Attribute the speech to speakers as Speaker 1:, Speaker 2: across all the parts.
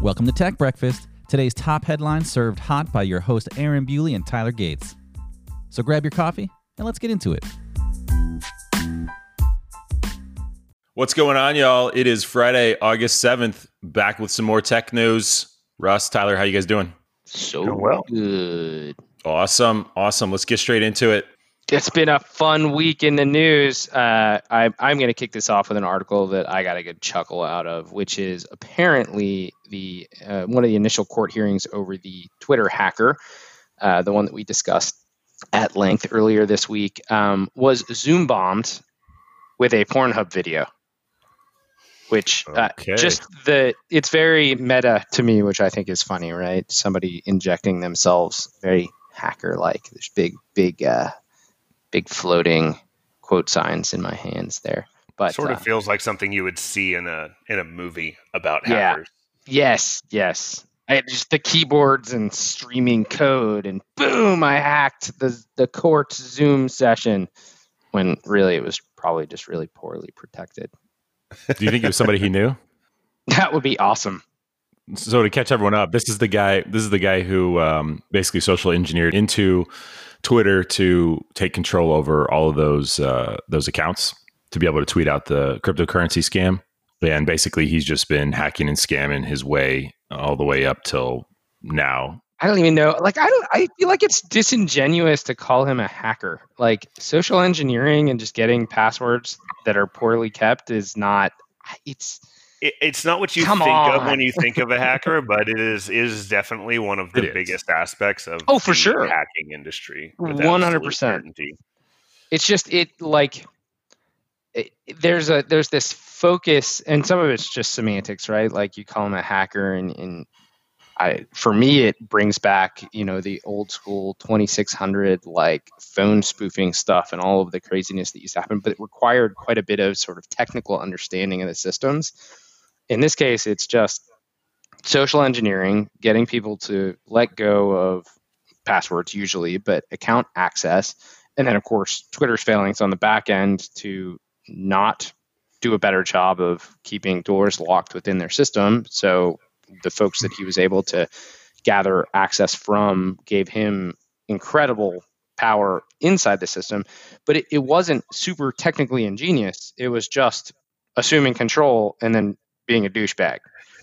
Speaker 1: Welcome to Tech Breakfast. Today's top headlines served hot by your host Aaron Bewley and Tyler Gates. So grab your coffee and let's get into it.
Speaker 2: What's going on, y'all? It is Friday, August 7th. Back with some more tech news. Russ, Tyler, how you guys doing?
Speaker 3: So
Speaker 4: Doing well.
Speaker 3: good.
Speaker 2: Awesome. Awesome. Let's get straight into it.
Speaker 3: It's been a fun week in the news. Uh, I, I'm going to kick this off with an article that I got a good chuckle out of, which is apparently the uh, one of the initial court hearings over the Twitter hacker, uh, the one that we discussed at length earlier this week, um, was Zoom bombed with a Pornhub video. Which uh,
Speaker 2: Okay.
Speaker 3: just the it's very meta to me, which I think is funny, right? Somebody injecting themselves very hacker like. There's big, big, uh, big floating quote signs in my hands there. But
Speaker 4: sort of
Speaker 3: uh,
Speaker 4: feels like something you would see in a in a movie about
Speaker 3: Yeah.
Speaker 4: hackers.
Speaker 3: yes, yes. I, just the keyboards and streaming code, and boom! I hacked the the court Zoom session. When really it was probably just really poorly protected.
Speaker 2: Do you think it was somebody he knew?
Speaker 3: That would be awesome.
Speaker 2: So to catch everyone up, this is the guy. This is the guy who um, basically social engineered into Twitter to take control over all of those uh, those accounts to be able to tweet out the cryptocurrency scam. And basically, he's just been hacking and scamming his way all the way up till now.
Speaker 3: I don't even know. Like, I don't. I feel like it's disingenuous to call him a hacker. Like, social engineering and just getting passwords that are poorly kept is not. It's
Speaker 4: It, it's not what you
Speaker 3: Come
Speaker 4: think of when you think of a hacker, but it is is definitely one of the biggest aspects of
Speaker 3: Oh, for
Speaker 4: the
Speaker 3: sure.
Speaker 4: hacking industry.
Speaker 3: 100%.
Speaker 4: absolute
Speaker 3: it's just it like it, there's a there's this focus and some of it's just semantics right like you call him a hacker and, and I, for me it brings back you know the old school 2600 like phone spoofing stuff and all of the craziness that used to happen but it required quite a bit of sort of technical understanding of the systems in this case it's just social engineering getting people to let go of passwords usually but account access. And then of course twitter's failings on the back end to not do a better job of keeping doors locked within their system. So the folks that he was able to gather access from gave him incredible power inside the system. But it, it wasn't super technically ingenious. It was just assuming control and then being a douchebag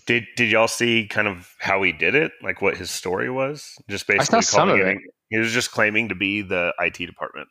Speaker 4: Did did y'all see kind of how he did it? Like what his story was? Just
Speaker 3: saw
Speaker 4: basically
Speaker 3: some
Speaker 4: calling
Speaker 3: of
Speaker 4: it. He was just claiming to be the IT department,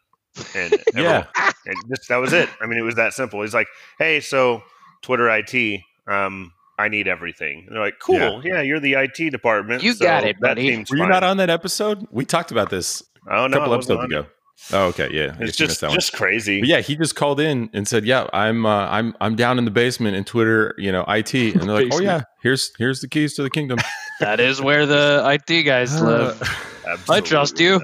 Speaker 4: and
Speaker 2: Yeah.
Speaker 4: and just, that was it. I mean, it was that simple. He's like, "Hey, so Twitter IT, um, I need everything." And they're like, "Cool, yeah, you're the IT department.
Speaker 3: You
Speaker 4: so
Speaker 3: got it, buddy."
Speaker 2: Were you
Speaker 4: fine."
Speaker 2: not on that episode? We talked about this
Speaker 4: Oh
Speaker 2: a couple episodes ago. Oh, okay, yeah. I
Speaker 4: It's
Speaker 2: guess
Speaker 4: just
Speaker 2: one.
Speaker 4: just crazy.
Speaker 2: But yeah, he just called in and said, "Yeah, I'm uh, I'm I'm down in the basement in Twitter, you know, IT." And they're like, "Oh yeah, here's here's the keys to the kingdom."
Speaker 3: that is where the it guys live I trust you.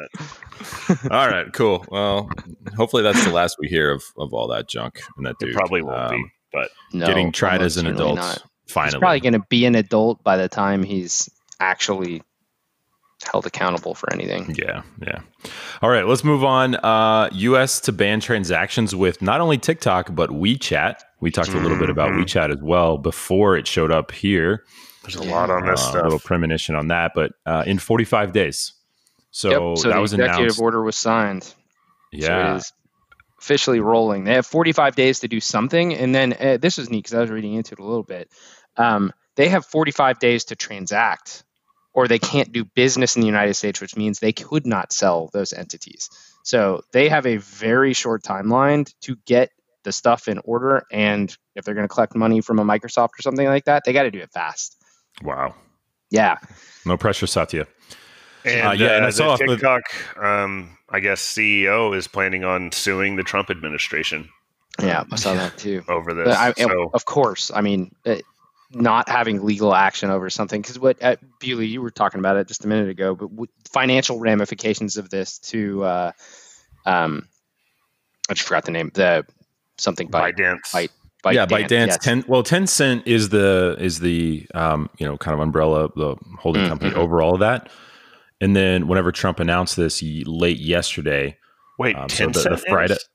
Speaker 2: all right, cool. Well, hopefully that's the last we hear of of all that junk and that dude.
Speaker 4: It probably won't be,
Speaker 2: um,
Speaker 4: but
Speaker 3: No,
Speaker 2: getting tried as an adult.
Speaker 3: not.
Speaker 2: Finally,
Speaker 3: He's probably going to be an adult by the time he's actually held accountable for anything.
Speaker 2: Yeah, yeah. All right, let's move on. Uh, U.S. to ban transactions with not only TikTok but WeChat. We talked a little bit about
Speaker 4: Mhm.
Speaker 2: WeChat as well before it showed up here.
Speaker 4: there's a lot on this
Speaker 2: Uh, A little premonition on that, but uh, in 45 days. So,
Speaker 3: yep. So
Speaker 2: that
Speaker 3: the
Speaker 2: was
Speaker 3: executive
Speaker 2: announced.
Speaker 3: order was signed. So
Speaker 2: Yeah,
Speaker 3: it is officially rolling. They have 45 days to do something, and then uh, this is neat because I was reading into it a little bit. Um, they have 45 days to transact, or they can't do business in the United States, which means they could not sell those entities. So they have a very short timeline to get the stuff in order, and if they're going to collect money from a Microsoft or something like that, they got to do it fast.
Speaker 2: wow.
Speaker 3: Yeah,
Speaker 2: No pressure, Satya.
Speaker 4: And,
Speaker 2: Uh, yeah, and I
Speaker 4: uh,
Speaker 2: saw
Speaker 4: the
Speaker 2: if the-
Speaker 4: TikTok, um, I guess CEO is planning on suing the Trump administration
Speaker 3: yeah, I saw that too.
Speaker 4: over this.
Speaker 3: I,
Speaker 4: so
Speaker 3: of course, I mean, uh, not having legal action over something because what uh, Bewley, you were talking about it just a minute ago, but w- financial ramifications of this to, uh, um, I just forgot the name, the something by
Speaker 4: dance
Speaker 3: Byte- Byte
Speaker 2: yeah,
Speaker 3: Dan-
Speaker 2: ByteDance.
Speaker 3: yes.
Speaker 2: Ten. Well, Tencent is the is the um, you know kind of umbrella, the holding
Speaker 3: Mm,
Speaker 2: company
Speaker 3: mhm.
Speaker 2: over all of that. And then whenever Trump announced this y- late yesterday,
Speaker 4: Wait,
Speaker 2: um, so
Speaker 4: Tencent
Speaker 2: the, the Friday,
Speaker 4: is?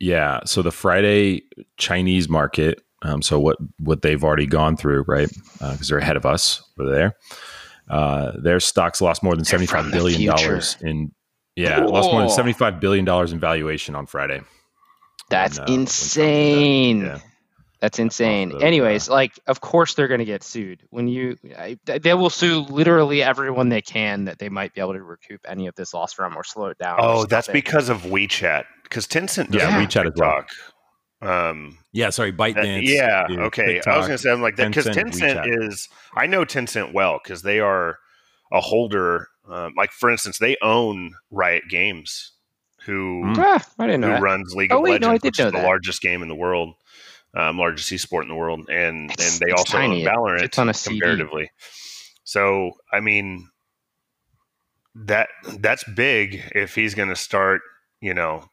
Speaker 2: yeah, so the Friday Chinese market Um, so what what they've already gone through, right? Because uh, they're ahead of us. We're there. Uh, their stocks lost more than seventy five billion dollars in yeah, Whoa. lost more than seventy five billion dollars in valuation on Friday.
Speaker 3: That's when, uh, insane. When yeah. That's insane. Anyways, like of course they're going to get sued. When you I, they will sue literally everyone they can that they might be able to recoup any of this loss from or slow it down.
Speaker 4: Oh, that's it. because of WeChat. Because Tencent yeah, WeChat TikTok.
Speaker 2: as well. Um, yeah, sorry, ByteDance.
Speaker 4: Uh, yeah, okay. TikTok, I was going to say I'm like that because Tencent, Tencent is. I know Tencent well because they are a holder. Um, like for instance, they own Riot Games, who
Speaker 3: ah, I didn't know
Speaker 4: who
Speaker 3: that.
Speaker 4: runs League oh, of wait, Legends, no, which is the largest game in the world um, largest esport in the world, and it's, and they also tiny. own Valorant it's on a comparatively. So I mean, that that's big if he's going to start, you know,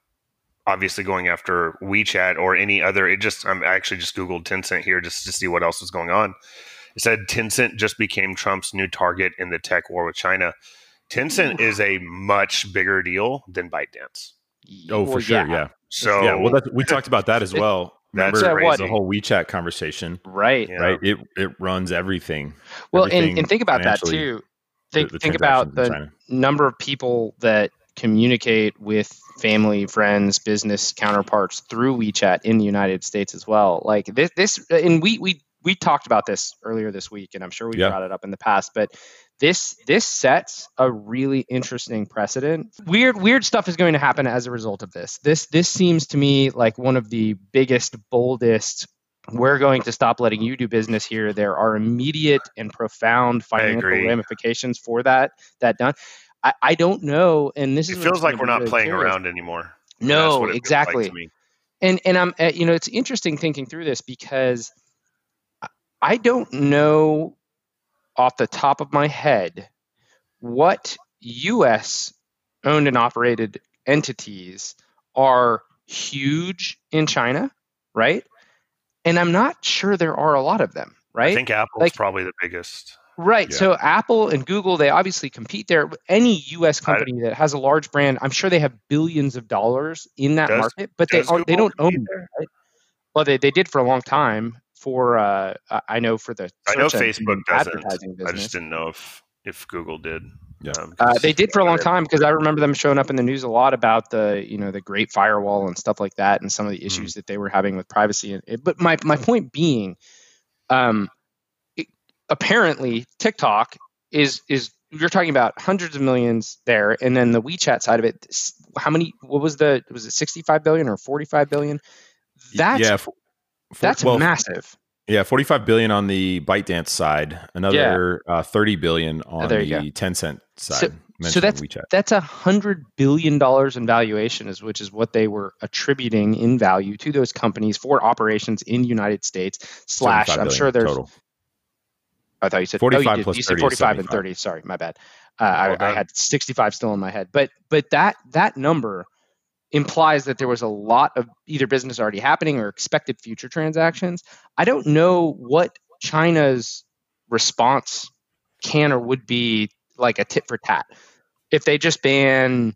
Speaker 4: obviously going after WeChat or any other. It just I'm actually just googled Tencent here just to see what else was going on. It said Tencent just became Trump's new target in the tech war with China. Tencent is a much bigger deal than ByteDance.
Speaker 2: Oh, for well, sure, yeah. yeah. So yeah, well, we talked about that as well. Remember That's what, the whole WeChat conversation,
Speaker 3: right?
Speaker 2: Right. It it runs everything.
Speaker 3: Well, everything and, and think about that too. Think the, the think about the number of people that communicate with family, friends, business counterparts through WeChat in the United States as well. Like this, this, and we we we talked about this earlier this week, and I'm sure we yeah. brought it up in the past, but this this sets a really interesting precedent. Weird weird stuff is going to happen as a result of this. This this seems to me like one of the biggest, boldest. We're going to stop letting you do business here. There are immediate and profound financial ramifications for that that done. I, I don't know, and this
Speaker 4: it feels like we're not really playing curious. around anymore.
Speaker 3: No, exactly. Like and and I'm uh, you know it's interesting thinking through this because I don't know off the top of my head what US owned and operated entities are huge in China, right? And I'm not sure there are a lot of them, right? I
Speaker 4: think Apple's like, probably the biggest.
Speaker 3: Right. Yeah. So Apple and Google, they obviously compete there. Any US company that has a large brand, I'm sure they have billions of dollars in that does, market, but they are, they don't own it. Right? Well, they, they did for a long time for uh, I know for the
Speaker 4: I know Facebook doesn't. I just didn't know if if Google did.
Speaker 3: Yeah, um, uh, they did for a long time because I remember them showing up in the news a lot about the you know the Great Firewall and stuff like that, and some of the mm-hmm. issues mm that they were having with privacy. But my my point being, um, it, apparently TikTok is is you're talking about hundreds of millions there, and then the WeChat side of it. How many? What was the? Was it 65 billion or 45 billion? That's yeah, that's well, massive.
Speaker 2: Yeah, 45 billion on the ByteDance side, another yeah. uh, 30 billion on oh, the go. Tencent side.
Speaker 3: So, so that's WeChat. that's a hundred billion dollars in valuation, is which is what they were attributing in value to those companies for operations in United States. Slash, I'm sure there's. Total. I thought you said
Speaker 2: 45 oh, you, did,
Speaker 3: you said 45 and 30. Sorry, my bad. Uh, I, I, had 65 still in my head, but but that that number implies that there was a lot of either business already happening or expected future transactions. I don't know what China's response can or would be like a tit for tat. If they just ban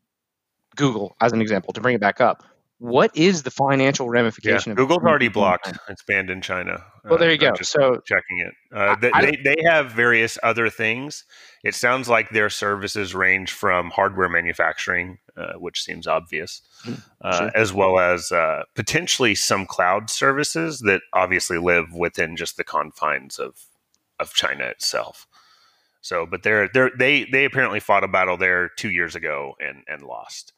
Speaker 3: Google, as an example, to bring it back up, what is the financial ramification?
Speaker 4: Yeah, Google's already blocked. It's banned in China.
Speaker 3: Well, there you uh, go. So
Speaker 4: checking it, uh, they, they, they have various other things. It sounds like their services range from hardware manufacturing, uh, which seems obvious, hmm, uh, sure. as well as uh, potentially some cloud services that obviously live within just the confines of of China itself. So, but they're they're they they apparently fought a battle there two years ago and and lost.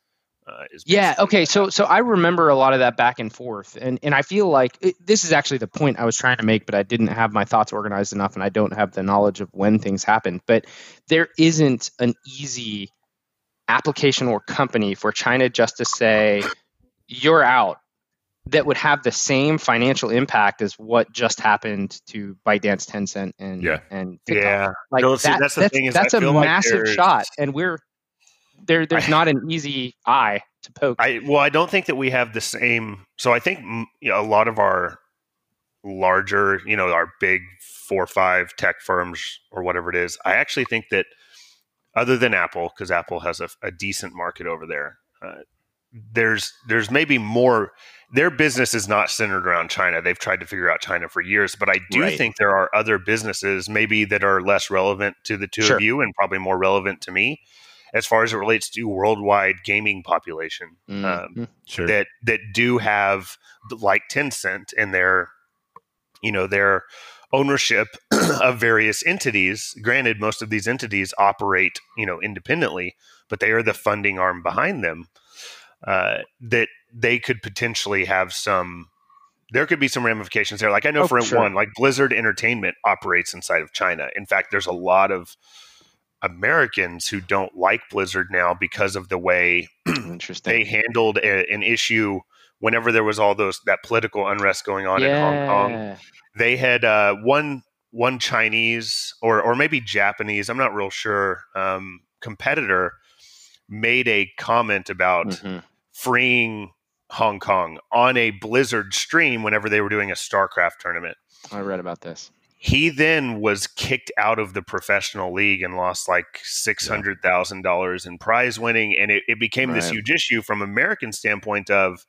Speaker 3: Uh, yeah. Okay. So so I remember a lot of that back and forth, and and I feel like it, this is actually the point I was trying to make, but I didn't have my thoughts organized enough, and I don't have the knowledge of when things happened. But there isn't an easy application or company for China just to say you're out that would have the same financial impact as what just happened to ByteDance, Tencent, and
Speaker 4: yeah.
Speaker 3: and
Speaker 4: TikTok. yeah,
Speaker 3: like no, see, that, that's, that's, that's a massive like shot, and we're there there's not an easy eye to poke.
Speaker 4: I well, I don't think that we have the same. So I think you know, a lot of our larger, you know, our big four or five tech firms or whatever it is. I actually think that other than Apple, because Apple has a, a, decent market over there, uh, there's there's maybe more their business is not centered around China. They've tried to figure out China for years, but I do right. think there are other businesses maybe that are less relevant to the two sure. of you and probably more relevant to me as far as it relates to worldwide gaming population mm-hmm. um, sure. that that do have like Tencent and their you know their ownership of various entities. Granted, most of these entities operate you know independently, but they are the funding arm behind them. Uh, that they could potentially have some there could be some ramifications there. Like I know oh, for sure. one, like Blizzard Entertainment operates inside of China. In fact, there's a lot of Americans who don't like Blizzard now because of the way they handled a, an issue whenever there was all those that political unrest going on yeah. in Hong Kong. They had uh, one one Chinese or or maybe Japanese, I'm not real sure, um, competitor made a comment about mm-hmm. freeing Hong Kong on a Blizzard stream whenever they were doing a StarCraft tournament.
Speaker 3: I read about this.
Speaker 4: He then was kicked out of the professional league and lost like six hundred thousand dollars in prize winning, and it, it became right. this huge issue from American standpoint of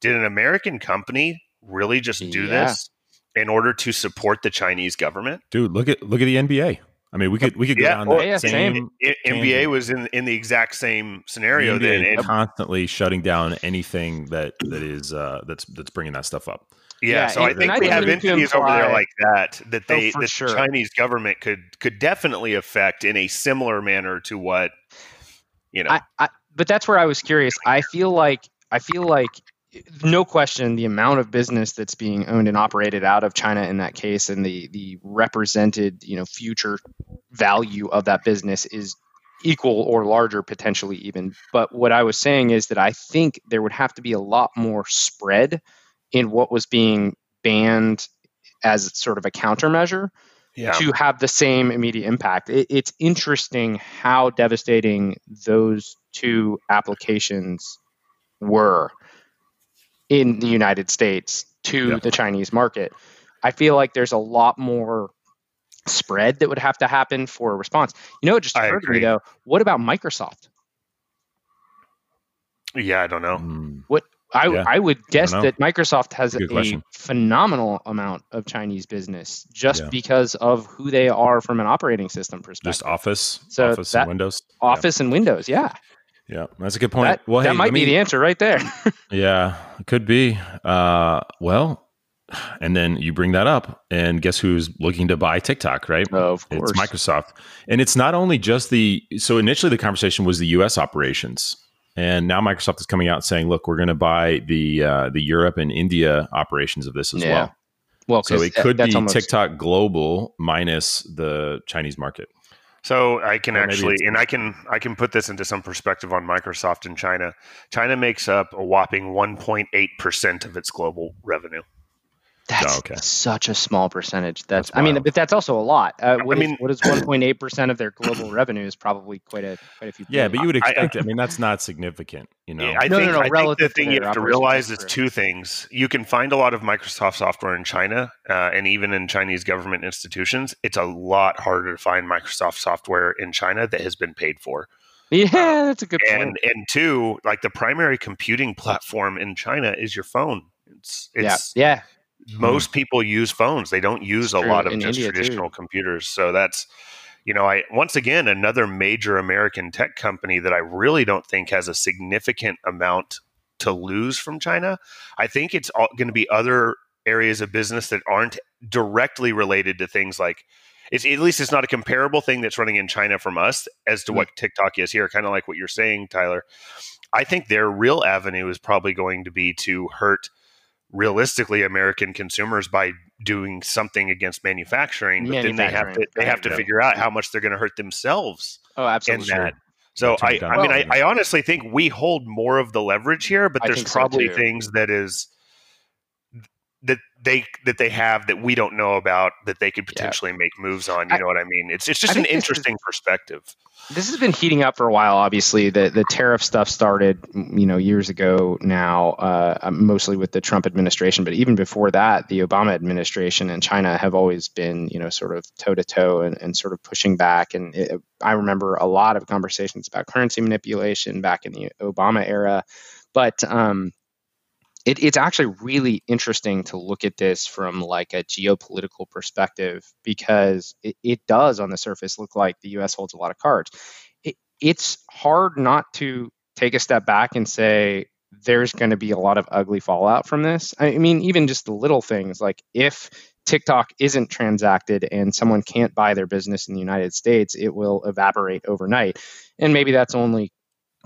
Speaker 4: did an American company really just do yeah. this in order to support the Chinese government?
Speaker 2: Dude, look at look at the NBA. I mean, we could we could go yeah, down well, yeah, same.
Speaker 4: same. NBA was in in the exact same scenario.
Speaker 2: then and constantly shutting down anything that that is uh, that's that's bringing that stuff up.
Speaker 4: Yeah, yeah so I think we have entities over there like that that oh, they oh, that sure. the Chinese government could could definitely affect in a similar manner to what you know. I,
Speaker 3: I, but that's where I was curious. I feel like I feel like no question the amount of business that's being owned and operated out of China in that case and the the represented you know future value of that business is equal or larger potentially even but what I was saying is that I think there would have to be a lot more spread in what was being banned as sort of a countermeasure yeah. to have the same immediate impact it, it's interesting how devastating those two applications were in the United States to yeah. the Chinese market. I feel like there's a lot more spread that would have to happen for a response. You know, it just occurred to me though. What about Microsoft?
Speaker 4: Yeah, I don't know. Mm.
Speaker 3: What I yeah. I would guess I that Microsoft has a question. phenomenal amount of Chinese business just yeah. because of who they are from an operating system perspective.
Speaker 2: Just Office, so Office and Windows.
Speaker 3: Office yeah. and Windows, yeah.
Speaker 2: Yeah, that's a good point.
Speaker 3: That, well, that hey, might me, be the answer right there.
Speaker 2: yeah, it could be. Uh, well, and then you bring that up, and guess who's looking to buy TikTok, right?
Speaker 3: Oh, of course.
Speaker 2: It's Microsoft. And it's not only just the, so initially the conversation was the US operations. And now Microsoft is coming out saying, look, we're going to buy the uh, the Europe and India operations of this as yeah. well. Well, so it could be almost... TikTok global minus the Chinese market.
Speaker 4: So I can or actually, and I can I can put this into some perspective on Microsoft in China. China makes up a whopping 1.8 percent of its global revenue.
Speaker 3: That's oh, okay. such a small percentage. That's, that's I mean, but that's also a lot. Uh, what I mean, is, what is 1.8 percent of their global revenue is probably quite a quite a few.
Speaker 2: Yeah, but you would expect. I, I, I mean, that's not significant. You know,
Speaker 4: yeah, I no, think, no, no, I think the thing you have to realize is two things. You can find a lot of Microsoft software in China, uh, and even in Chinese government institutions. It's a lot harder to find Microsoft software in China that has been paid for.
Speaker 3: Yeah, uh, that's a good
Speaker 4: point. And and two, like the primary computing platform in China is your phone. It's,
Speaker 3: it's yeah, yeah
Speaker 4: most people use phones. They don't use a lot of just India traditional too. computers. So that's you know, I once again another major American tech company that I really don't think has a significant amount to lose from China. I think it's going to be other areas of business that aren't directly related to things like it's at least it's not a comparable thing that's running in China from us as to mm. what TikTok is here. Kind of like what you're saying, Tyler. I think their real avenue is probably going to be to hurt realistically American consumers by doing something against manufacturing, but then they have to they have to figure out how much they're going to hurt themselves.
Speaker 3: Oh, absolutely.
Speaker 4: In that. So I, I mean, I, I, honestly think we hold more of the leverage here, but there's probably so things that is that they that they have that we don't know about that they could potentially yeah. make moves on. You I, know what I mean? It's it's just an interesting is, perspective.
Speaker 3: This has been heating up for a while. Obviously, the the tariff stuff started you know years ago now, uh, mostly with the Trump administration, but even before that, the Obama administration and China have always been you know sort of toe to toe and sort of pushing back. And it, I remember a lot of conversations about currency manipulation back in the Obama era But um, it, it's actually really interesting to look at this from like a geopolitical perspective because it, it does on the surface look like the U.S. holds a lot of cards. It, it's hard not to take a step back and say there's going to be a lot of ugly fallout from this. I mean, even just the little things like if TikTok isn't transacted and someone can't buy their business in the United States, it will evaporate overnight. And maybe that's only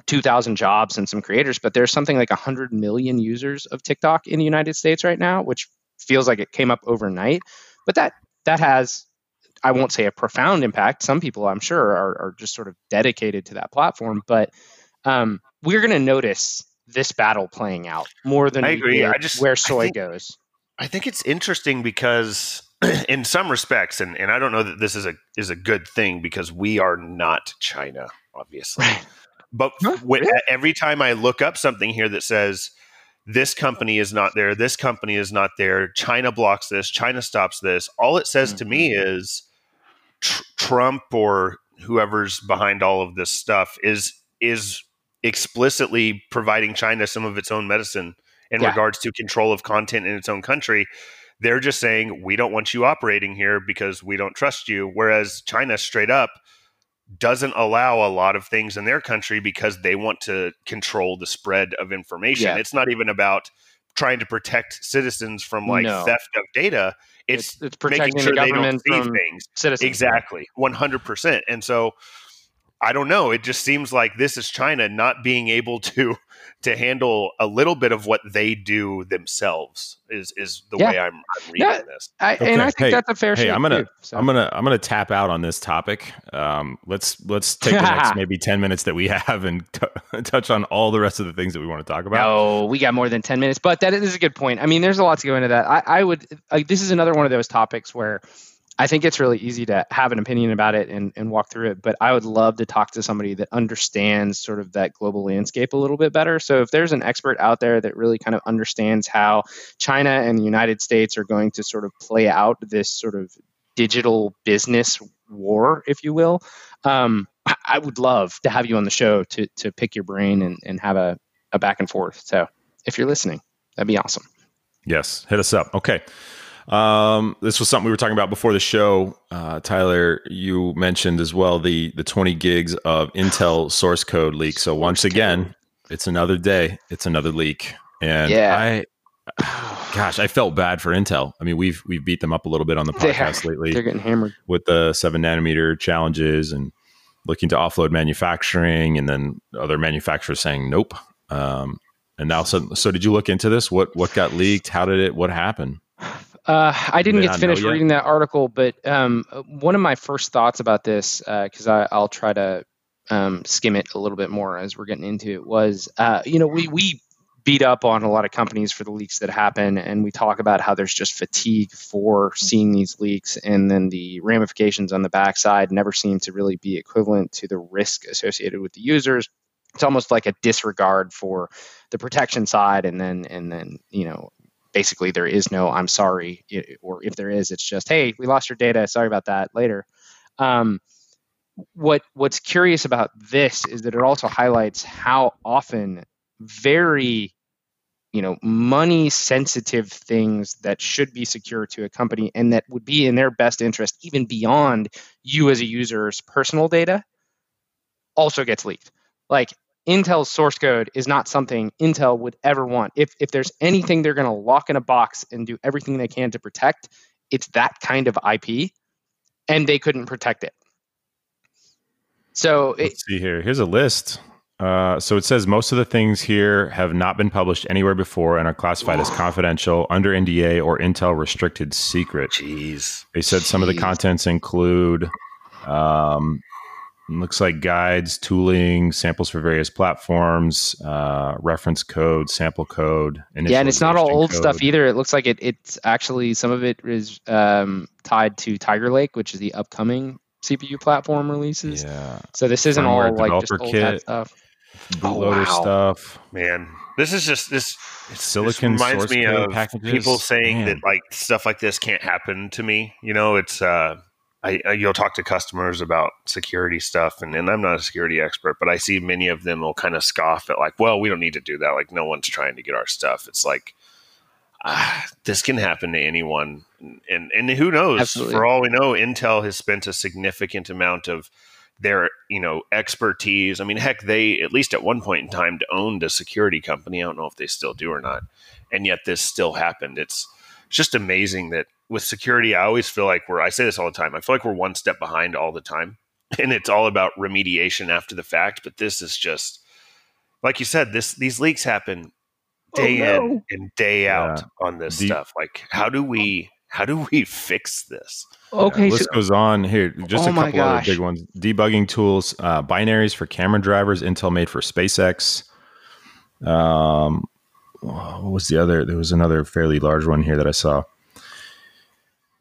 Speaker 3: 2,000 jobs and some creators, but there's something like 100 million users of TikTok in the United States right now, which feels like it came up overnight. But that that has, I won't say a profound impact. Some people, I'm sure, are, are just sort of dedicated to that platform. But um, we're going to notice this battle playing out more than
Speaker 4: I agree.
Speaker 3: Where,
Speaker 4: I just
Speaker 3: where soy
Speaker 4: think,
Speaker 3: goes.
Speaker 4: I think it's interesting because in some respects, and, and I don't know that this is a is a good thing because we are not China, obviously.
Speaker 3: Right.
Speaker 4: But when, every time I look up something here that says this company is not there, this company is not there, China blocks this, China stops this, all it says mm-hmm. to me mm-hmm. is tr- Trump or whoever's behind all of this stuff is is explicitly providing China some of its own medicine in yeah. regards to control of content in its own country. They're just saying, we don't want you operating here because we don't trust you. Whereas China straight up doesn't allow a lot of things in their country because they want to control the spread of information. Yeah. It's not even about trying to protect citizens from like no. theft of data. It's,
Speaker 3: it's, it's protecting sure the government from things. citizens.
Speaker 4: Exactly, one hundred percent. And so I don't know. It just seems like this is China not being able to to handle a little bit of what they do themselves is is the yeah. way I'm, I'm reading yeah, this.
Speaker 3: I, okay. And I think hey, that's a fair.
Speaker 2: Hey, I'm gonna too, so. I'm gonna I'm gonna tap out on this topic. Um, let's let's take the next maybe ten minutes that we have and t- touch on all the rest of the things that we want to talk about.
Speaker 3: No, we got more than ten minutes, but that is a good point. I mean, there's a lot to go into that. I, I would like this is another one of those topics where I think it's really easy to have an opinion about it and, and walk through it, but I would love to talk to somebody that understands sort of that global landscape a little bit better. So if there's an expert out there that really kind of understands how China and the United States are going to sort of play out this sort of digital business war, if you will, um, I would love to have you on the show to to pick your brain and, and have a, a back and forth. So if you're listening, that'd be awesome.
Speaker 2: Yes, hit us up. Okay. Um, this was something we were talking about before the show. Uh, Tyler, you mentioned as well the the 20 gigs of Intel source code leak. So once again, it's another day. It's another leak, and yeah. I. Gosh, I felt bad for Intel. I mean, we've we've beat them up a little bit on the podcast
Speaker 3: they're,
Speaker 2: lately.
Speaker 3: They're getting hammered
Speaker 2: with the seven nanometer challenges and looking to offload manufacturing, and then other manufacturers saying nope. Um, and now, so so did you look into this? What what got leaked? How did it? What happened?
Speaker 3: Uh, I didn't get to finish reading that article, but um, one of my first thoughts about this, because uh, I'll try to um, skim it a little bit more as we're getting into it, was uh, you know we we beat up on a lot of companies for the leaks that happen, and we talk about how there's just fatigue for seeing these leaks, and then the ramifications on the backside never seem to really be equivalent to the risk associated with the users. It's almost like a disregard for the protection side, and then and then you know basically there is no I'm sorry, or if there is, it's just hey, we lost your data. Sorry about that. Later. Um, what what's curious about this is that it also highlights how often very you know money sensitive things that should be secure to a company and that would be in their best interest even beyond you as a user's personal data also gets leaked like Intel's source code is not something Intel would ever want. If if there's anything they're going to lock in a box and do everything they can to protect, it's that kind of IP, and they couldn't protect it. So
Speaker 2: let's it, see here. Here's a list. Uh, so it says most of the things here have not been published anywhere before and are classified as confidential, under NDA, or Intel restricted secret.
Speaker 4: Jeez.
Speaker 2: They said
Speaker 4: Jeez.
Speaker 2: some of the contents include um, looks like guides, tooling, samples for various platforms, uh, reference code, sample code.
Speaker 3: And yeah, and it's not all old code. stuff either. It looks like it, it's actually some of it is um, tied to Tiger Lake, which is the upcoming CPU platform releases.
Speaker 2: Yeah.
Speaker 3: So this isn't Firmware all like just old kit, stuff.
Speaker 2: Bootloader oh, wow. stuff.
Speaker 4: Man, this is just this.
Speaker 2: Silicon
Speaker 4: this reminds me of packages. people saying Man. that like stuff like this can't happen to me. You know, it's. uh I, I, you'll talk to customers about security stuff, and, and I'm not a security expert, but I see many of them will kind of scoff at like, well, we don't need to do that. Like, no one's trying to get our stuff. It's like, ah, this can happen to anyone, and and who knows? Absolutely. For all we know, Intel has spent a significant amount of their you know expertise. I mean, heck, they at least at one point in time owned a security company. I don't know if they still do or not, and yet this still happened. It's just amazing that with security, I always feel like we're, I say this all the time, I feel like we're one step behind all the time. And it's all about remediation after the fact. But this is just, like you said, this these leaks happen day oh, no. in and day out yeah. on this stuff. Like, how do we, how do we fix this?
Speaker 2: Okay, yeah, list so, goes on here. Just oh a couple other big ones: debugging tools, uh, binaries for camera drivers. Intel made for SpaceX. Um, what was the other? There was another fairly large one here that I saw.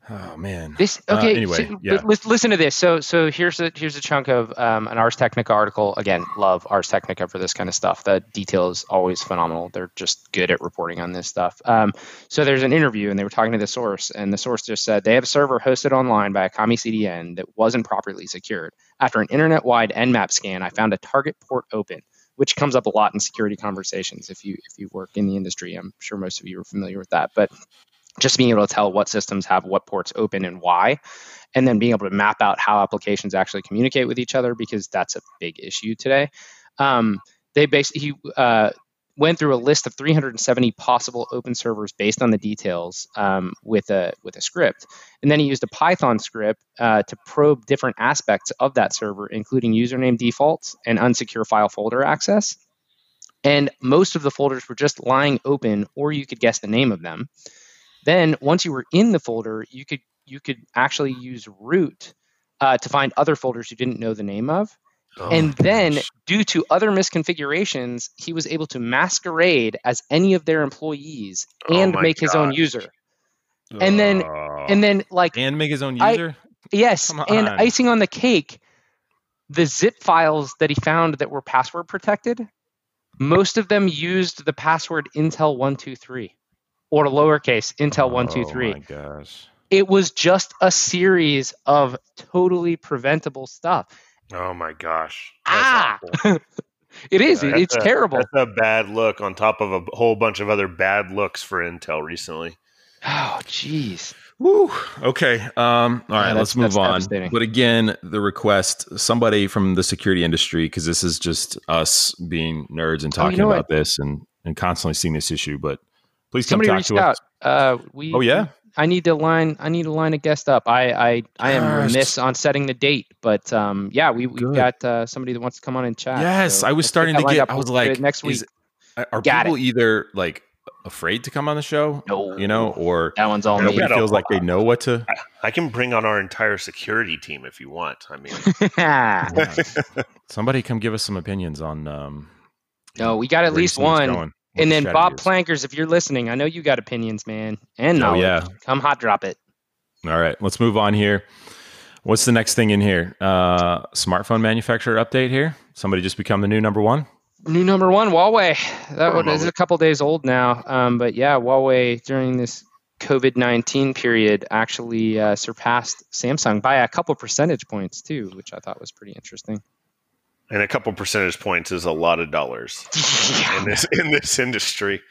Speaker 2: Oh man.
Speaker 3: This uh, okay. Uh, anyway, so, yeah. listen to this. So so here's a here's a chunk of um, an Ars Technica article. Again, love Ars Technica for this kind of stuff. The detail is always phenomenal. They're just good at reporting on this stuff. Um, so there's an interview, and they were talking to the source, and the source just said they have a server hosted online by Akamai CDN that wasn't properly secured. After an internet-wide Nmap scan, I found a target port open which comes up a lot in security conversations if you if you work in the industry. I'm sure most of you are familiar with that. But just being able to tell what systems have what ports open and why, and then being able to map out how applications actually communicate with each other because that's a big issue today. Um, they basically uh, went through a list of 370 possible open servers based on the details um, with a with a script, and then he used a Python script uh, to probe different aspects of that server, including username defaults and unsecure file folder access. And most of the folders were just lying open, or you could guess the name of them. Then once you were in the folder, you could you could actually use root uh, to find other folders you didn't know the name of. Oh and then, gosh. due to other misconfigurations, he was able to masquerade as any of their employees oh and oh make his own user. And then, and then, like,
Speaker 2: and make his own user.
Speaker 3: I, yes, and icing on the cake, the zip files that he found that were password protected, most of them used the password Intel one two three or lowercase Intel one two three. Oh my gosh! It was just a series of totally preventable stuff.
Speaker 4: Oh my gosh!
Speaker 3: ah, it is. Yeah, it's
Speaker 4: a,
Speaker 3: terrible.
Speaker 4: That's a bad look on top of a whole bunch of other bad looks for Intel recently.
Speaker 3: Oh, jeez.
Speaker 2: Woo. Okay. Um, all right. Yeah, let's move on. But again, the request somebody from the security industry, because this is just us being nerds and talking oh, you know about what? this and, and constantly seeing this issue. But Please come
Speaker 3: Somebody
Speaker 2: talk
Speaker 3: reached
Speaker 2: to
Speaker 3: out.
Speaker 2: us.
Speaker 3: Uh, we,
Speaker 2: oh yeah.
Speaker 3: I need to line. I need to line a guest up. I I, I am remiss on setting the date, but um, yeah, we we got uh, somebody that wants to come on and chat.
Speaker 2: Yes, so I was starting to get. I was like,
Speaker 3: next week. Is,
Speaker 2: are got people it. either like afraid to come on the show?
Speaker 3: No,
Speaker 2: you know, or
Speaker 3: that one's all me.
Speaker 2: feels like they know what to.
Speaker 4: I, I, can bring on our entire security team if you want. I mean,
Speaker 2: somebody come give us some opinions on. Um,
Speaker 3: no, we got at least one and then Bob Plankers, if you're listening, I know you got opinions, man, and knowledge. Oh, yeah. Come hot drop it.
Speaker 2: All right, let's move on here. What's the next thing in here? Uh, smartphone manufacturer update here. Somebody just become the new number one.
Speaker 3: New number one, Huawei. That one is a couple days old now, um, but yeah, Huawei during this COVID nineteen period actually uh, surpassed Samsung by a couple percentage points too, which I thought was pretty interesting
Speaker 4: and a couple percentage points is a lot of dollars yeah. in this in this industry.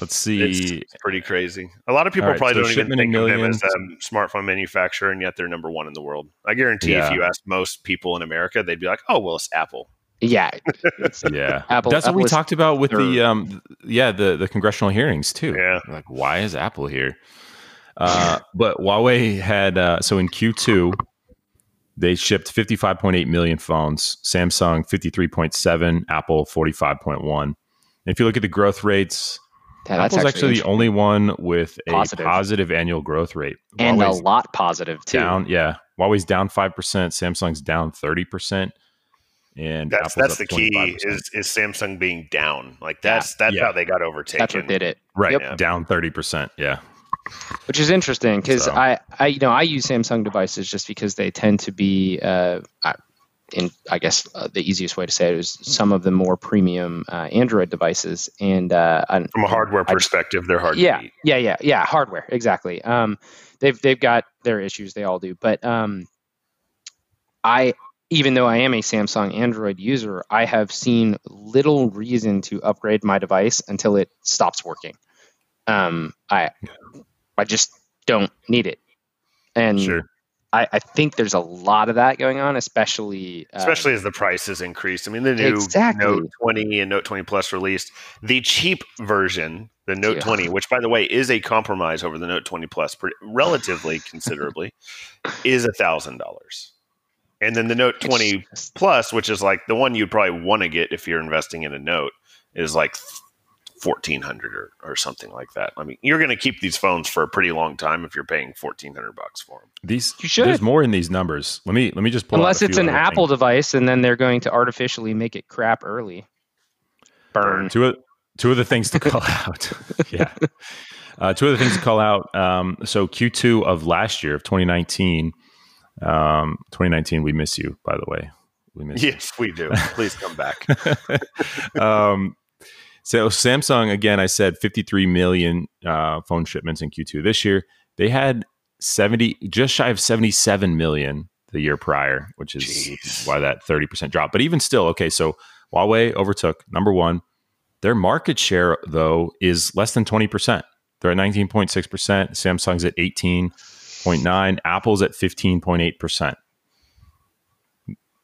Speaker 2: Let's see.
Speaker 4: It's pretty crazy. A lot of people right, probably so don't even think of them as a smartphone manufacturer, and yet they're number one in the world. I guarantee yeah. if you ask most people in America, they'd be like, "Oh, well, it's Apple."
Speaker 3: Yeah,
Speaker 2: yeah. Apple, That's Apple what we talked about with the um, yeah, the the congressional hearings too.
Speaker 4: Yeah,
Speaker 2: like why is Apple here? Uh, but Huawei had uh, so in Q2 they shipped 55.8 million phones, Samsung 53.7, Apple 45.1. And if you look at the growth rates, yeah, Apple's actually, actually the only one with a positive, positive annual growth rate.
Speaker 3: And Huawei's a lot positive too.
Speaker 2: Down, yeah. Huawei's down 5%, Samsung's down 30%. And
Speaker 4: that's Apple's that's the 25%. key is is Samsung being down. Like that's yeah. that's yeah. how they got overtaken.
Speaker 3: That's what did it.
Speaker 2: Right. Yep. Down 30%. Yeah
Speaker 3: which is interesting because so. I, I, you know, I use Samsung devices just because they tend to be, uh, in I guess uh, the easiest way to say it is some of the more premium uh, Android devices. And uh,
Speaker 4: from a hardware I, perspective, they're hard.
Speaker 3: Yeah, yeah, yeah, yeah. Hardware, exactly. Um, they've they've got their issues. They all do. But um, I, even though I am a Samsung Android user, I have seen little reason to upgrade my device until it stops working. Um, I, I just don't need it. And sure. I, I, think there's a lot of that going on, especially
Speaker 4: uh, especially as the prices increase. I mean, the new exactly. Note 20 and Note 20 Plus released the cheap version, the Note yeah. 20, which by the way is a compromise over the Note 20 Plus, relatively considerably, is a thousand dollars. And then the Note 20 Plus, which is like the one you'd probably want to get if you're investing in a Note, is like 1400 or, or something like that. I mean, you're going to keep these phones for a pretty long time if you're paying 1400 bucks for them.
Speaker 2: These you should. There's more in these numbers. Let me let me just pull
Speaker 3: Unless it's an Apple things. device and then they're going to artificially make it crap early. Burn.
Speaker 2: Two of, two of the things to call out. yeah. Uh, two other things to call out. Um, so Q2 of last year of 2019 um, 2019 we miss you by the way.
Speaker 4: We miss you. Yes, you. we do. Please come back.
Speaker 2: um, so Samsung again, I said 53 million uh, phone shipments in Q2 this year. They had 70, just shy of 77 million the year prior, which is Jeez. why that 30% drop. But even still, okay, so Huawei overtook number one. Their market share though is less than 20%. They're at 19.6%. Samsung's at 18.9. Apple's at 15.8%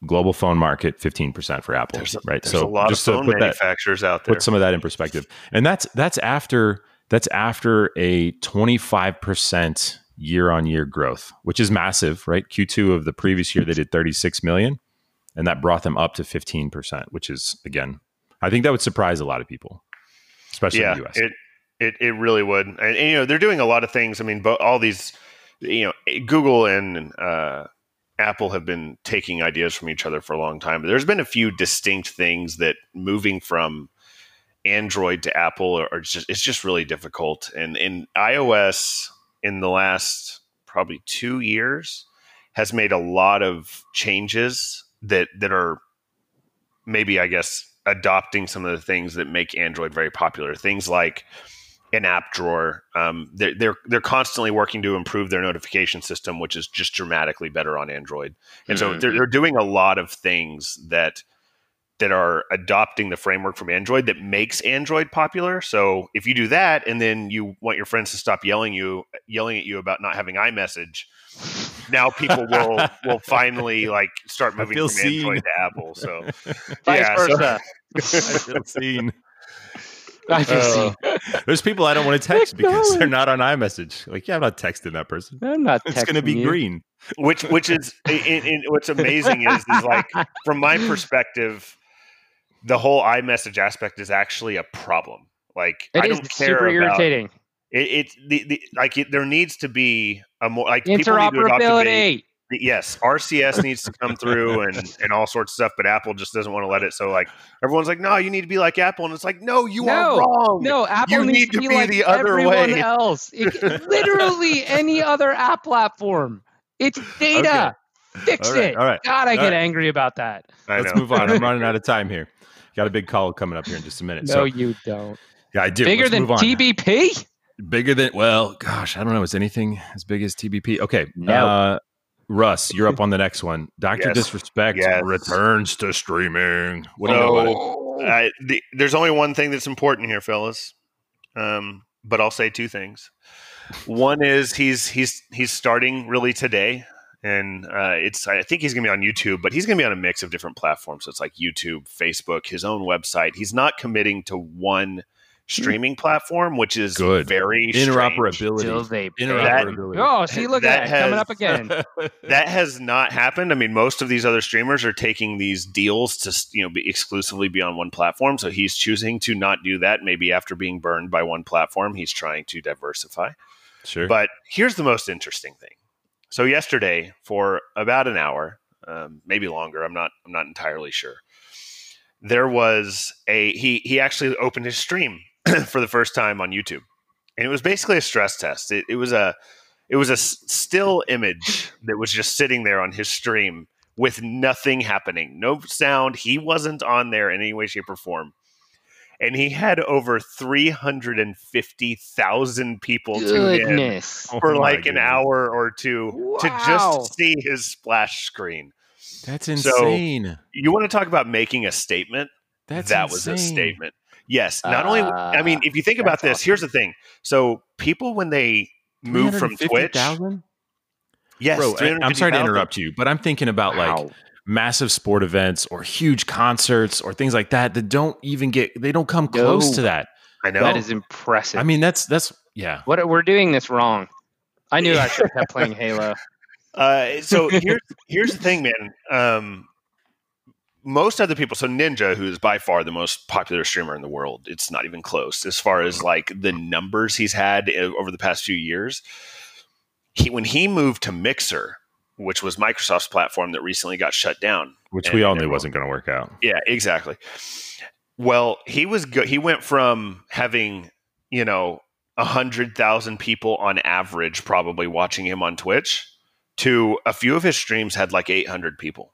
Speaker 2: global phone market 15% for apple
Speaker 4: there's
Speaker 2: a, right?
Speaker 4: there's so a lot just of phone manufacturers
Speaker 2: that,
Speaker 4: out there.
Speaker 2: put some of that in perspective. And that's that's after that's after a 25% year on year growth which is massive right? Q2 of the previous year they did 36 million and that brought them up to 15% which is again i think that would surprise a lot of people especially yeah, in the us
Speaker 4: it, it, it really would. And, and, you know they're doing a lot of things. I mean but all these you know google and uh, Apple have been taking ideas from each other for a long time. But there's been a few distinct things that moving from Android to Apple are, are just it's just really difficult. And in iOS in the last probably two years has made a lot of changes that that are maybe I guess adopting some of the things that make Android very popular. Things like an app drawer. Um, they're, they're they're constantly working to improve their notification system, which is just dramatically better on Android. And mm-hmm. so they're, they're doing a lot of things that that are adopting the framework from Android that makes Android popular. So if you do that, and then you want your friends to stop yelling you yelling at you about not having iMessage, now people will will finally like start moving from seen. Android to Apple. So
Speaker 3: vice yeah, versa.
Speaker 2: So, I feel seen. Uh, there's people I don't want to text because they're not on iMessage. Like, yeah, I'm not texting that person.
Speaker 3: I'm not.
Speaker 2: It's going to be
Speaker 3: you.
Speaker 2: green.
Speaker 4: Which, which is, in, in, what's amazing is, is like from my perspective, the whole iMessage aspect is actually a problem. Like,
Speaker 3: it
Speaker 4: I
Speaker 3: don't care super about, irritating.
Speaker 4: It, it's the, the like it, there needs to be a more like
Speaker 3: interoperability
Speaker 4: yes, RCS needs to come through and, and all sorts of stuff, but Apple just doesn't want to let it. So like everyone's like, no, you need to be like Apple, and it's like, no, you no, are wrong.
Speaker 3: No, Apple you need to be, be like the other way. Else, it, literally any other app platform. It's data. Okay. Fix all right, it. All right. God, I all get right. angry about that.
Speaker 2: Let's move on. I'm running out of time here. Got a big call coming up here in just a minute.
Speaker 3: No, so, you don't.
Speaker 2: Yeah, I do.
Speaker 3: Bigger
Speaker 2: Let's
Speaker 3: than TBP.
Speaker 2: Bigger than well, gosh, I don't know. Is anything as big as TBP? Okay, no. Uh, Russ, you're up on the next one. Doctor yes. Disrespect yes. returns to streaming. What do you know
Speaker 4: about it? I, the, there's only one thing that's important here, fellas. Um, but I'll say two things. One is he's he's he's starting really today, and uh, it's I think he's gonna be on YouTube, but he's gonna be on a mix of different platforms. So it's like YouTube, Facebook, his own website. He's not committing to one streaming platform, which is good. Very
Speaker 2: interoperability.
Speaker 3: interoperability. That, oh, see, look at that has, coming up again.
Speaker 4: that has not happened. I mean, most of these other streamers are taking these deals to you know be exclusively be on one platform. So he's choosing to not do that. Maybe after being burned by one platform, he's trying to diversify.
Speaker 2: Sure.
Speaker 4: But here's the most interesting thing. So yesterday, for about an hour, um, maybe longer, I'm not I'm not entirely sure. There was a he he actually opened his stream for the first time on YouTube, and it was basically a stress test. It, it was a it was a still image that was just sitting there on his stream with nothing happening, no sound. He wasn't on there in any way, shape, or form. And he had over 350,000 people Goodness. tune in oh for oh like an hour or two wow. to just see his splash screen.
Speaker 2: That's insane. So
Speaker 4: you want to talk about making a statement? That's that insane. was a statement. Yes. Not uh, only, I mean, if you think about this, awesome. here's the thing. So people, when they move from Twitch, 000?
Speaker 2: yes, Bro, I'm sorry to interrupt you, but I'm thinking about wow. like massive sport events or huge concerts or things like that that don't even get, they don't come close no. to that.
Speaker 4: I know.
Speaker 3: That is impressive.
Speaker 2: I mean, that's, that's, yeah.
Speaker 3: What we're doing this wrong. I knew I should have kept playing Halo.
Speaker 4: Uh, so here's here's the thing, man. Um, most other people, so Ninja, who's by far the most popular streamer in the world, it's not even close as far as like the numbers he's had eh, over the past few years. He when he moved to Mixer, which was Microsoft's platform that recently got shut down,
Speaker 2: which we all knew wasn't going to work out.
Speaker 4: Yeah, exactly. Well, he was go- he went from having you know a hundred thousand people on average probably watching him on Twitch to a few of his streams had like eight hundred people.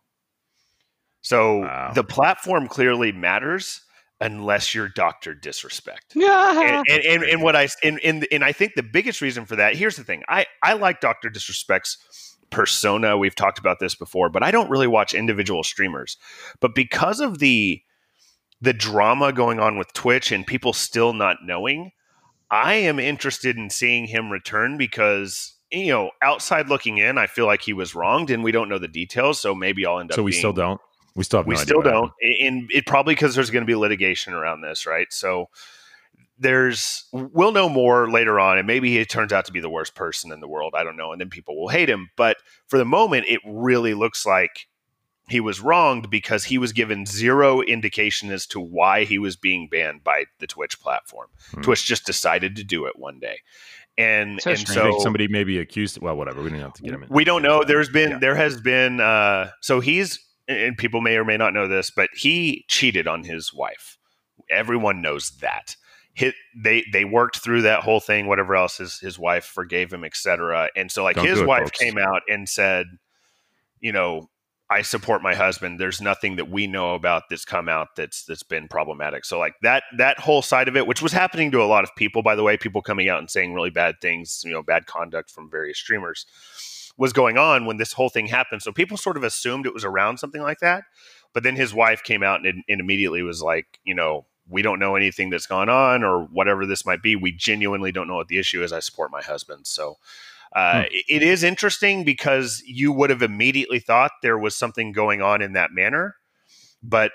Speaker 4: So wow. the platform clearly matters unless you're Doctor Disrespect.
Speaker 3: Yeah.
Speaker 4: And, and, and, and, what I and, and and I think the biggest reason for that. Here's the thing. I I like Doctor Disrespect's persona. We've talked about this before, but I don't really watch individual streamers. But because of the the drama going on with Twitch and people still not knowing, I am interested in seeing him return because you know, outside looking in, I feel like he was wronged, and we don't know the details. So maybe I'll end up.
Speaker 2: So we
Speaker 4: being,
Speaker 2: still don't. We still have
Speaker 4: we
Speaker 2: no
Speaker 4: still don't, and it probably because there's going to be litigation around this, right? So there's we'll know more later on, and maybe he turns out to be the worst person in the world. I don't know, and then people will hate him. But for the moment, it really looks like he was wronged because he was given zero indication as to why he was being banned by the Twitch platform. Hmm. Twitch just decided to do it one day. And so and so
Speaker 2: somebody maybe accused well whatever we don't have to get him in.
Speaker 4: We don't know. There's been yeah. there has been uh so he's and people may or may not know this, but he cheated on his wife. Everyone knows that. Hit they they worked through that whole thing, whatever else his his wife forgave him, etc. And so like Don't his wife folks. came out and said, you know, I support my husband. There's nothing that we know about that's come out that's that's been problematic. So like that that whole side of it, which was happening to a lot of people, by the way, people coming out and saying really bad things, you know, bad conduct from various streamers was going on when this whole thing happened. So people sort of assumed it was around something like that. But then his wife came out and, and immediately was like, you know, we don't know anything that's gone on or whatever this might be. We genuinely don't know what the issue is. I support my husband. So uh, hmm. it is interesting because you would have immediately thought there was something going on in that manner. But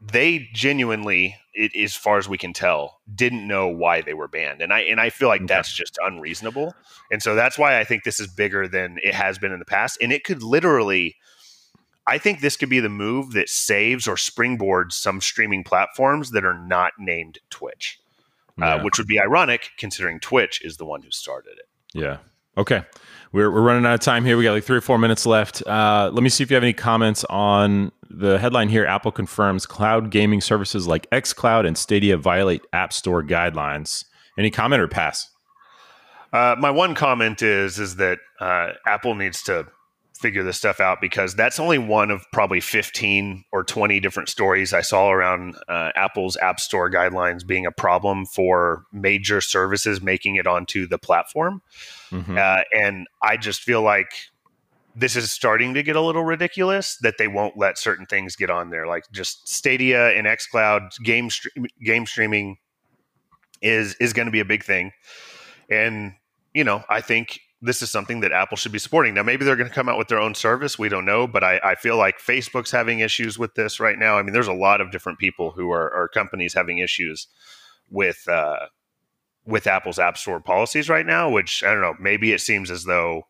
Speaker 4: they genuinely, it, as far as we can tell, didn't know why they were banned, and I and I feel like okay. that's just unreasonable, and so that's why I think this is bigger than it has been in the past, and it could literally. I think this could be the move that saves or springboards some streaming platforms that are not named Twitch, uh, yeah. uh, which would be ironic considering Twitch is the one who started it.
Speaker 2: Yeah. Okay. We're, we're running out of time here. We got like three or four minutes left. Uh, let me see if you have any comments on the headline here Apple confirms cloud gaming services like xCloud and Stadia violate App Store guidelines. Any comment or pass?
Speaker 4: Uh, my one comment is is that uh, Apple needs to figure this stuff out because that's only one of probably 15 or 20 different stories I saw around uh, Apple's App Store guidelines being a problem for major services making it onto the platform. Mm-hmm. Uh, and I just feel like this is starting to get a little ridiculous that they won't let certain things get on there, like just Stadia and XCloud game game streaming is is going to be a big thing, and you know I think this is something that Apple should be supporting. Now, maybe they're going to come out with their own service. We don't know, but I, I, feel like Facebook's having issues with this right now. I mean, there's a lot of different people who are, companies having issues with uh, with Apple's App Store policies right now. Which I don't know. Maybe it seems as though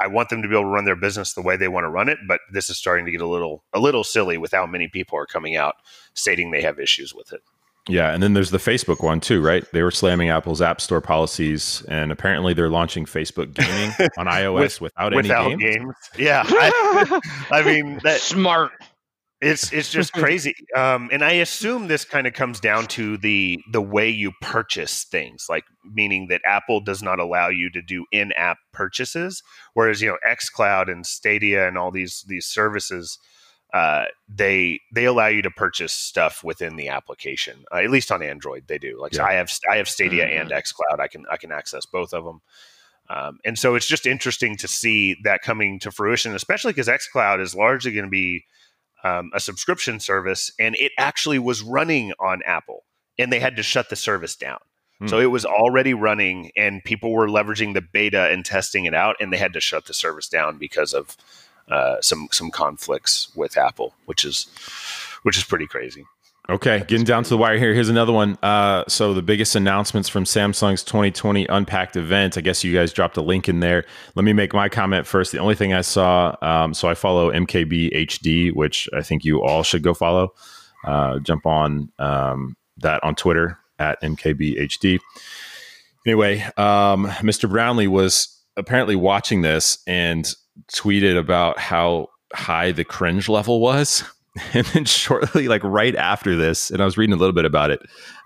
Speaker 4: I want them to be able to run their business the way they want to run it, but this is starting to get a little a little silly with how many people are coming out stating they have issues with it.
Speaker 2: Yeah, and then there's the Facebook one too, right? They were slamming Apple's App Store policies, and apparently they're launching Facebook gaming on iOS With, without, without any games. games.
Speaker 4: Yeah, I, I mean
Speaker 3: that smart.
Speaker 4: It's it's just crazy, um, and I assume this kind of comes down to the the way you purchase things, like meaning that Apple does not allow you to do in app purchases, whereas you know XCloud and Stadia and all these these services uh, they they allow you to purchase stuff within the application. Uh, at least on Android, they do. Like yeah. so I have I have Stadia mm-hmm. and XCloud. I can I can access both of them. Um, and so it's just interesting to see that coming to fruition, especially because XCloud is largely going to be um, a subscription service, and it actually was running on Apple, and they had to shut the service down. Hmm. So it was already running, and people were leveraging the beta and testing it out, and they had to shut the service down because of uh, some some conflicts with Apple, which is which is pretty crazy.
Speaker 2: Okay, getting down to the wire here. Here's another one. Uh, so the biggest announcements from Samsung's 2020 Unpacked event. I guess you guys dropped a link in there. Let me make my comment first. The only thing I saw, um, so I follow MKBHD, which I think you all should go follow. Uh, jump on um, that on Twitter at MKBHD. Anyway, um, Mr. Brownlee was apparently watching this and tweeted about how high the cringe level was. And then shortly, like right after this, and I was reading a little bit about it.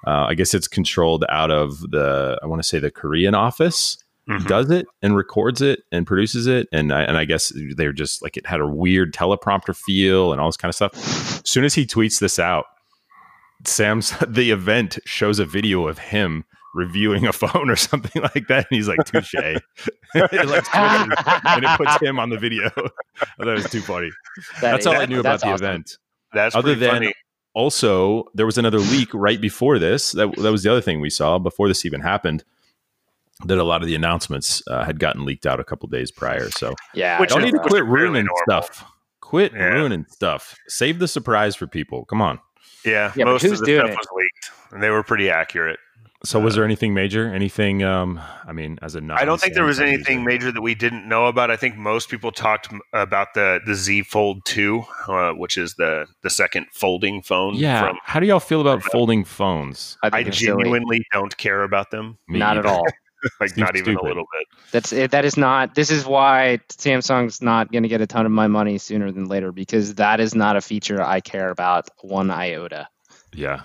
Speaker 2: Uh, I guess it's controlled out of the, I want to say the Korean office mm-hmm. does it and records it and produces it. And I, and I guess they're just like it had a weird teleprompter feel and all this kind of stuff. As soon as he tweets this out, Sam's the event shows a video of him reviewing a phone or something like that. And he's like, touche. it like and it puts him on the video. that was too funny. That that's is, all that, I knew about the awesome. event.
Speaker 4: That's other than funny.
Speaker 2: also there was another leak right before this. That that was the other thing we saw before this even happened. That a lot of the announcements uh, had gotten leaked out a couple days prior. So
Speaker 3: yeah,
Speaker 2: don't need to quit ruining really stuff. Quit yeah. ruining stuff. Save the surprise for people. Come on.
Speaker 4: Yeah, yeah most of the stuff it? was leaked, and they were pretty accurate.
Speaker 2: So, was there anything major? Anything? Um, I mean, as a non-
Speaker 4: I don't think there was anything major that we didn't know about. I think most people talked about the the Z Fold Two, uh, which is the the second folding phone.
Speaker 2: Yeah. From, How do y'all feel about folding phones?
Speaker 4: I, I genuinely silly. don't care about them.
Speaker 3: Me not either. at all.
Speaker 4: like Seems not even stupid. a little bit.
Speaker 3: That's it. That is not. This is why Samsung's not going to get a ton of my money sooner than later because that is not a feature I care about one iota.
Speaker 2: Yeah.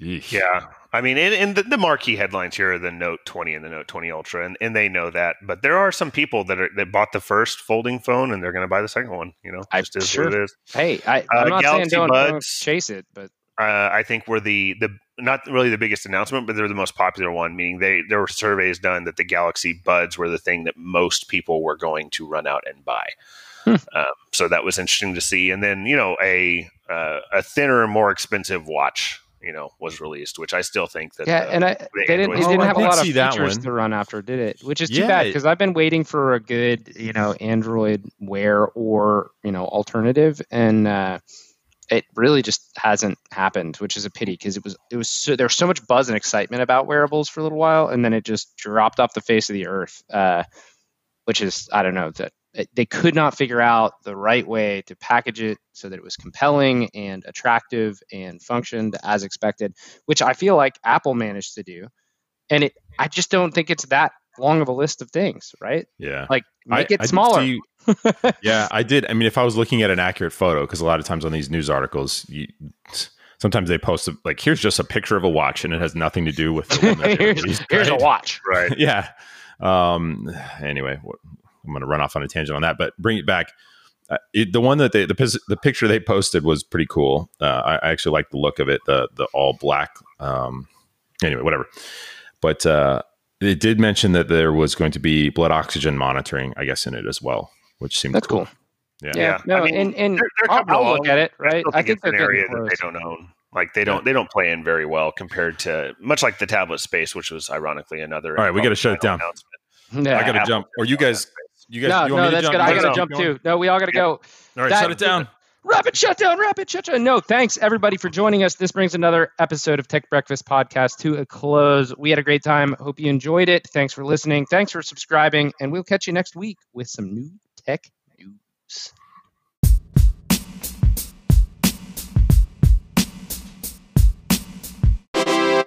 Speaker 4: Yeesh. Yeah. I mean, and, and the, the, marquee headlines here are the Note 20 and the Note 20 Ultra, and, and they know that. But there are some people that are that bought the first folding phone and they're going to buy the second one. You know,
Speaker 3: just I, sure. it is. Hey, I, am uh, not Galaxy saying don't, Buds, don't chase it, but
Speaker 4: uh, I think were the the not really the biggest announcement, but they're the most popular one. Meaning they there were surveys done that the Galaxy Buds were the thing that most people were going to run out and buy. Hmm. Um, so that was interesting to see. And then you know a uh, a thinner, more expensive watch you know was released, which I still think that
Speaker 3: yeah, and I they didn't, it didn't have a lot of features to run after, did it? Which is too yeah, bad because I've been waiting for a good you know Android Wear or you know alternative, and uh, it really just hasn't happened, which is a pity because it was it was so, there was so much buzz and excitement about wearables for a little while, and then it just dropped off the face of the earth. Uh, which is I don't know that they could not figure out the right way to package it so that it was compelling and attractive and functioned as expected, which I feel like Apple managed to do. And it, I just don't think it's that long of a list of things, right?
Speaker 2: Yeah.
Speaker 3: Like make I, it smaller. See,
Speaker 2: yeah, I did. I mean, if I was looking at an accurate photo, because a lot of times on these news articles, you, sometimes they post like, here's just a picture of a watch and it has nothing to do with the one that
Speaker 3: here's, released, here's a watch.
Speaker 4: Right.
Speaker 2: yeah. Um, anyway, I'm going to run off on a tangent on that, but bring it back. Uh, it, the one that they the, the picture they posted was pretty cool. Uh, I, I, actually like the look of it, the the all black. Um, anyway, whatever. But uh, it did mention that there was going to be blood oxygen monitoring, I guess, in it as well, which seemed
Speaker 3: that's cool.
Speaker 2: cool.
Speaker 3: Yeah. yeah, no, I mean, and, and they're, they're I'll, I'll look at it. Right,
Speaker 4: I think, it's an area that they don't own. Like they don't yeah. they don't play in very well compared to much like the tablet space, which was ironically another.
Speaker 2: All right, we got to shut it down. Yeah, I got to jump. Or you guys you guys,
Speaker 3: no,
Speaker 2: you
Speaker 3: no, that's good. I got to jump too. No, we all got to go. All
Speaker 2: right, that, shut it down.
Speaker 3: Rapid shutdown, rapid shutdown. No, thanks everybody for joining us. This brings another episode of Tech Breakfast Podcast to a close. We had a great time. Hope you enjoyed it. Thanks for listening. Thanks for subscribing. And we'll catch you next week with some new tech news.